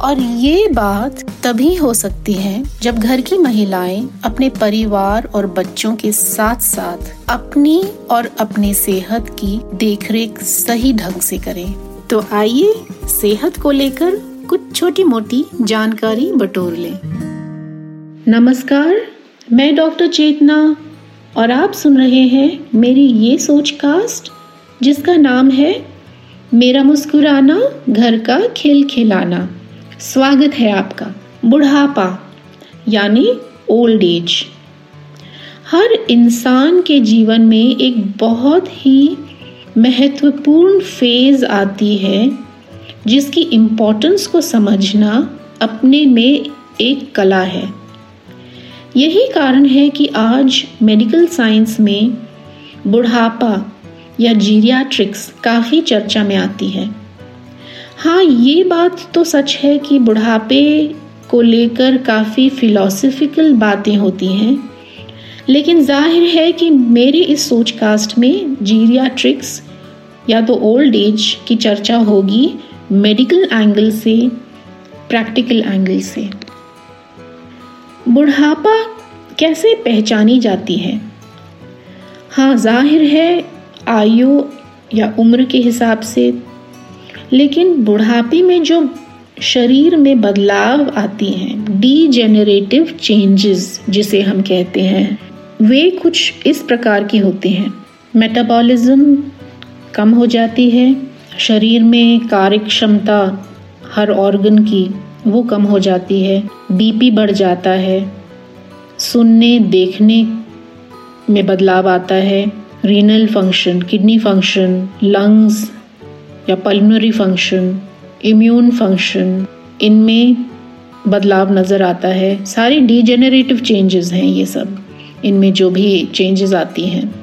और ये बात तभी हो सकती है जब घर की महिलाएँ अपने परिवार और बच्चों के साथ साथ अपनी और अपनी सेहत की देखरेख सही ढंग से करें। तो आइए सेहत को लेकर कुछ छोटी मोटी जानकारी बटोर लें। नमस्कार, मैं डॉक्टर चेतना और आप सुन रहे हैं मेरी ये सोच कास्ट, जिसका नाम है मेरा मुस्कुराना घर का खेल खिलाना स्वागत है आपका, बुढ़ापा, यानी ओल्ड एज हर इंसान के जीवन में एक बहुत ही महत्वपूर्ण फ़ेज़ आती है, जिसकी इम्पोर्टेंस को समझना अपने में एक कला है। यही कारण है कि आज मेडिकल साइंस में बुढ़ापा या जीरियाट्रिक्स काफ़ी चर्चा में आती है। हाँ ये बात तो सच है कि बुढ़ापे को लेकर काफ़ी फिलोसफिकल बातें होती हैं। लेकिन ज़ाहिर है कि मेरे इस सोच कास्ट में जीरिया ट्रिक्स या तो ओल्ड एज की चर्चा होगी मेडिकल एंगल से प्रैक्टिकल एंगल से। बुढ़ापा कैसे पहचानी जाती है? हाँ ज़ाहिर है आयु या उम्र के हिसाब से लेकिन बुढ़ापे में जो शरीर में बदलाव आती हैं डीजेनरेटिव चेंजेस जिसे हम कहते हैं, वे कुछ इस प्रकार की होते हैं। मेटाबॉलिज्म कम हो जाती है, शरीर में कार्य क्षमता हर ऑर्गन की वो कम हो जाती है बीपी बढ़ जाता है, सुनने, देखने में बदलाव आता है renal function kidney function lungs या पल्मोनरी फ़ंक्शन इम्यून फ़ंक्शन इनमें बदलाव नज़र आता है। सारी डीजेनरेटिव चेंजेस हैं ये सब। इनमें जो भी चेंजेस आती हैं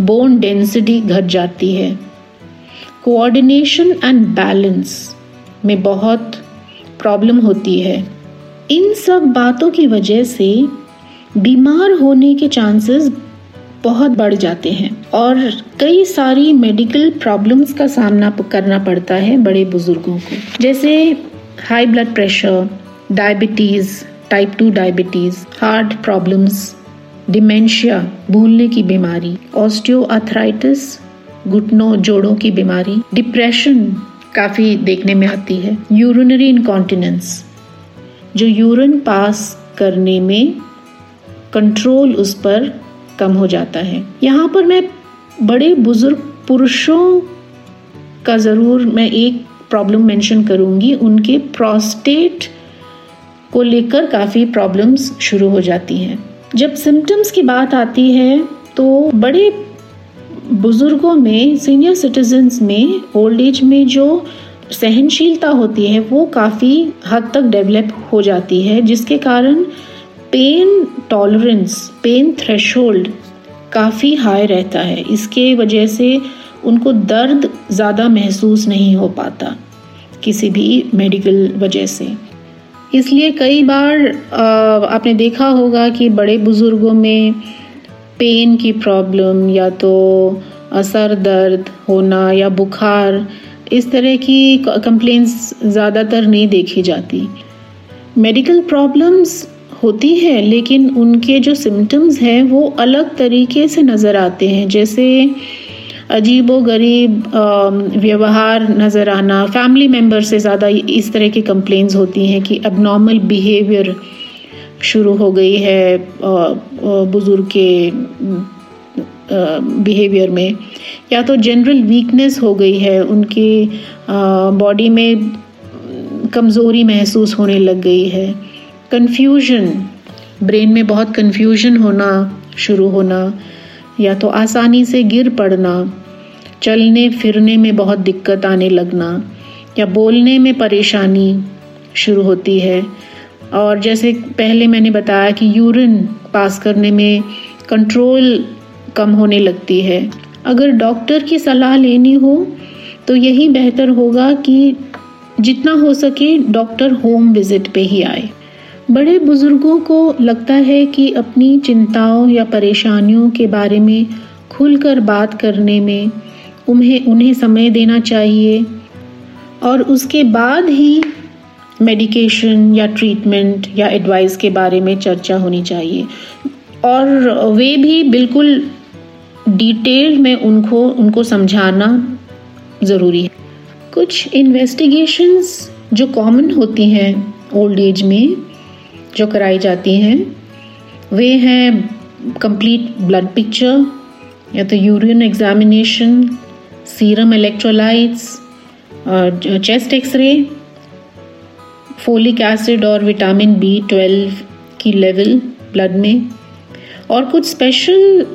बोन डेंसिटी घट जाती है। कोऑर्डिनेशन एंड बैलेंस में बहुत प्रॉब्लम होती है। इन सब बातों की वजह से बीमार होने के चांसेस बहुत बढ़ जाते हैं और कई सारी मेडिकल प्रॉब्लम्स का सामना करना पड़ता है बड़े बुज़ुर्गों को। जैसे high blood pressure diabetes type two diabetes heart problems dementia भूलने की बीमारी ऑस्टियोआर्थराइटिस घुटनों, जोड़ों की बीमारी डिप्रेशन काफ़ी देखने में आती है। यूरिनरी इनकॉन्टिनेंस जो यूरिन पास करने में कंट्रोल उस पर कम हो जाता है। यहाँ पर मैं बड़े बुज़ुर्ग पुरुषों का ज़रूर मैं एक प्रॉब्लम मेंशन करूँगी। उनके प्रोस्टेट को लेकर काफ़ी प्रॉब्लम्स शुरू हो जाती हैं। जब सिम्टम्स की बात आती है तो बड़े बुज़ुर्गों में, सीनियर सिटीजन्स में, ओल्ड एज में जो सहनशीलता होती है, वो काफ़ी हद तक डेवलप हो जाती है, जिसके कारण पेन टॉलरेंस पेन थ्रेशोल्ड काफ़ी हाई रहता है। इसके वजह से उनको दर्द ज़्यादा महसूस नहीं हो पाता किसी भी मेडिकल वजह से। इसलिए कई बार आपने देखा होगा कि बड़े बुज़ुर्गों में पेन की प्रॉब्लम या तो असर दर्द, होना या बुखार, इस तरह की कंप्लेंट्स ज़्यादातर नहीं देखी जाती। मेडिकल प्रॉब्लम्स होती है, लेकिन उनके जो सिम्टम्स हैं, वो अलग तरीके से नज़र आते हैं। जैसे अजीब व गरीब व्यवहार नज़र आना फैमिली मेंबर से ज़्यादा इस तरह की कंप्लेंट्स होती हैं कि अबनॉर्मल बिहेवियर शुरू हो गई है बुज़ुर्ग के बिहेवियर में। या तो जनरल वीकनेस हो गई है, उनकी बॉडी में कमज़ोरी महसूस होने लग गई है। कन्फ्यूज़न ब्रेन में बहुत कन्फ्यूज़न होना शुरू होना, या तो आसानी से गिर पड़ना, चलने फिरने में बहुत दिक्कत आने लगना, या बोलने में परेशानी शुरू होती है। और जैसे पहले मैंने बताया कि यूरिन पास करने में कंट्रोल कम होने लगती है। अगर डॉक्टर की सलाह लेनी हो तो यही बेहतर होगा कि जितना हो सके डॉक्टर होम विज़िट पे ही आए। बड़े बुज़ुर्गों को लगता है कि अपनी चिंताओं या परेशानियों के बारे में खुलकर बात करने में उन्हें उन्हें समय देना चाहिए और उसके बाद ही मेडिकेशन या ट्रीटमेंट या एडवाइस के बारे में चर्चा होनी चाहिए। और वे भी बिल्कुल डिटेल में उनको उनको समझाना ज़रूरी है। कुछ इन्वेस्टिगेशंस जो कॉमन होती हैं ओल्ड एज में जो कराई जाती हैं वे हैं कंप्लीट ब्लड पिक्चर या तो यूरिन एग्जामिनेशन सीरम इलेक्ट्रोलाइट्स और chest X ray folic acid और विटामिन बी ट्वेल्व की लेवल ब्लड में। और कुछ स्पेशल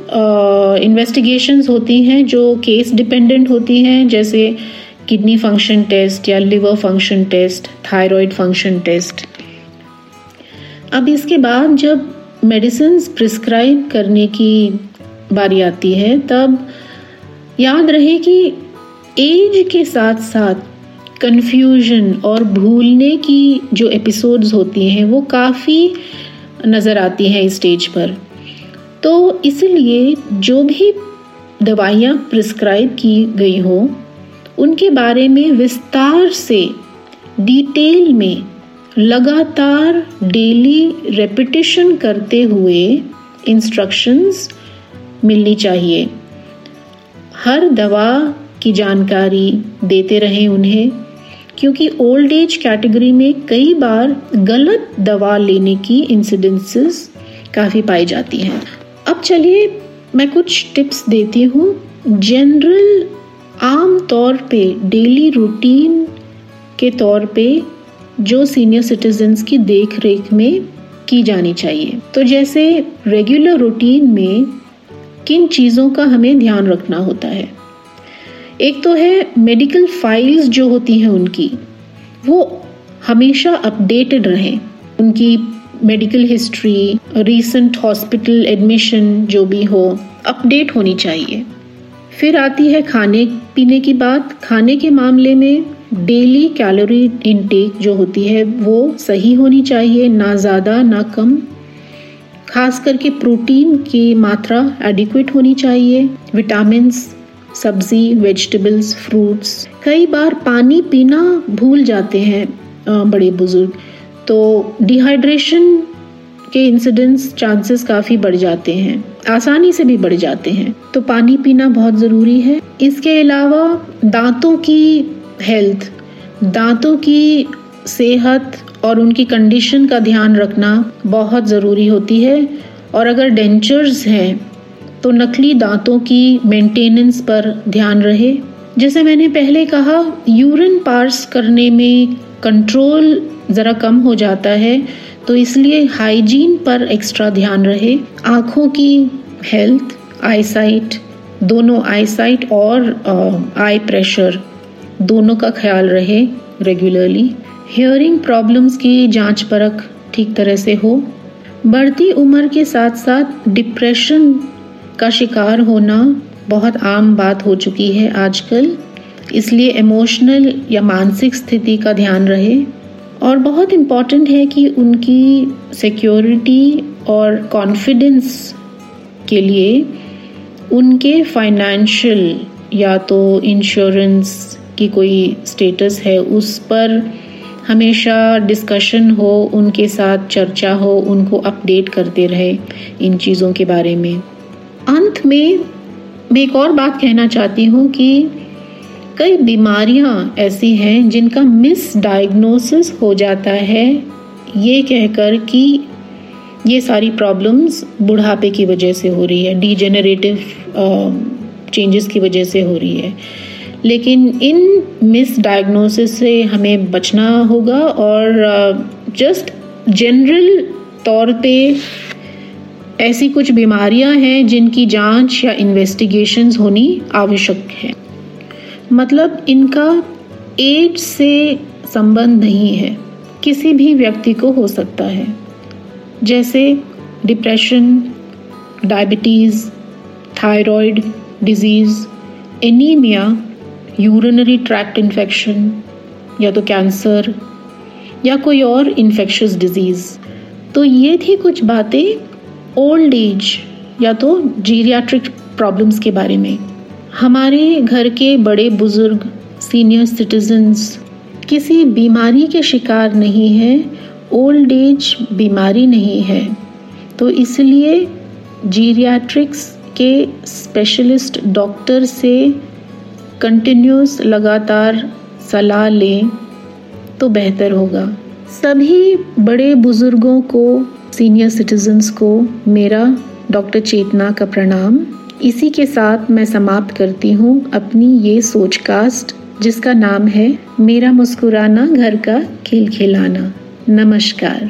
इन्वेस्टिगेशंस uh, होती हैं जो केस डिपेंडेंट होती हैं जैसे किडनी फ़ंक्शन टेस्ट या liver function test thyroid function test अब इसके बाद जब मेडिसिन प्रिस्क्राइब करने की बारी आती है, तब याद रहे कि एज के साथ साथ कन्फ्यूज़न और भूलने की जो एपिसोड्स होती हैं, वो काफ़ी नज़र आती हैं स्टेज पर। तो इसलिए जो भी दवाइयाँ प्रिस्क्राइब की गई हो, उनके बारे में विस्तार से डिटेल में लगातार डेली रेपिटेशन करते हुए इंस्ट्रक्शंस मिलनी चाहिए। हर दवा की जानकारी देते रहें उन्हें, क्योंकि ओल्ड एज कैटेगरी में कई बार गलत दवा लेने की इंसिडेंसेस काफ़ी पाई जाती हैं। अब चलिए मैं कुछ टिप्स देती हूँ। जनरल आम तौर पे डेली रूटीन के तौर पे जो सीनियर सिटीजन्स की देख रेख में की जानी चाहिए। तो जैसे रेगुलर रूटीन में किन चीज़ों का हमें ध्यान रखना होता है। एक तो है मेडिकल फाइल्स जो होती हैं उनकी, वो हमेशा अपडेटेड रहें। उनकी medical history recent hospital admission जो भी हो अपडेट होनी चाहिए। फिर आती है खाने पीने की बात। खाने के मामले में डेली कैलोरी इनटेक जो होती है, वो सही होनी चाहिए, ना ज़्यादा, ना कम। खास करके प्रोटीन की मात्रा एडिक्वेट होनी चाहिए। विटामिन सब्ज़ी, वेजिटेबल्स, फ्रूट्स। कई बार पानी पीना भूल जाते हैं बड़े बुज़ुर्ग। तो डिहाइड्रेशन के इंसिडेंट्स चांसेस काफ़ी बढ़ जाते हैं, आसानी से भी बढ़ जाते हैं। तो पानी पीना बहुत ज़रूरी है। इसके अलावा दांतों की हेल्थ दांतों की सेहत और उनकी कंडीशन का ध्यान रखना बहुत ज़रूरी होती है। और अगर डेंचर्स हैं तो नकली दांतों की मेंटेनेंस पर ध्यान रहे। जैसे मैंने पहले कहा यूरिन पार्स करने में कंट्रोल ज़रा कम हो जाता है तो इसलिए हाइजीन पर एक्स्ट्रा ध्यान रहे। आँखों की हेल्थ आईसाइट दोनों आईसाइट और आई प्रेशर दोनों का ख्याल रहे रेगुलरली हियरिंग प्रॉब्लम्स की जाँच परख ठीक तरह से हो। बढ़ती उम्र के साथ साथ डिप्रेशन का शिकार होना बहुत आम बात हो चुकी है आजकल। इसलिए इमोशनल या मानसिक स्थिति का ध्यान रहे। और बहुत इंपॉर्टेंट है कि उनकी सिक्योरिटी और कॉन्फिडेंस के लिए उनके फाइनेंशियल या तो इंश्योरेंस की कोई स्टेटस है, उस पर हमेशा डिस्कशन हो, उनके साथ चर्चा हो, उनको अपडेट करते रहे इन चीज़ों के बारे में। अंत में मैं एक और बात कहना चाहती हूँ कि कई बीमारियाँ ऐसी हैं जिनका मिस डायग्नोसिस हो जाता है, ये कहकर कि ये सारी प्रॉब्लम्स बुढ़ापे की वजह से हो रही है डीजेनरेटिव चेंजेस की वजह से हो रही है। लेकिन इन मिस डायग्नोसिस से हमें बचना होगा और जस्ट जनरल तौर पे ऐसी कुछ बीमारियाँ हैं जिनकी जाँच या इन्वेस्टिगेशंस होनी आवश्यक है। मतलब इनका एज से संबंध नहीं है। किसी भी व्यक्ति को हो सकता है। जैसे depression diabetes thyroid disease anaemia urinary tract infection या तो कैंसर या कोई और इन्फेक्शस डिज़ीज़ तो ये थी कुछ बातें ओल्ड एज या तो जीरियाट्रिक प्रॉब्लम्स के बारे में. हमारे घर के बड़े बुज़ुर्ग सीनियर सिटीजन्स किसी बीमारी के शिकार नहीं है ओल्ड एज बीमारी नहीं है. तो इसलिए जीरियाट्रिक्स के स्पेशलिस्ट डॉक्टर से कंटिन्यूस लगातार सलाह लें तो बेहतर होगा। सभी बड़े बुज़ुर्गों को सीनियर सिटीजन्स को मेरा डॉक्टर चेतना का प्रणाम। इसी के साथ मैं समाप्त करती हूँ अपनी ये सोच कास्ट, जिसका नाम है मेरा मुस्कुराना घर का खेल खिलाना नमस्कार।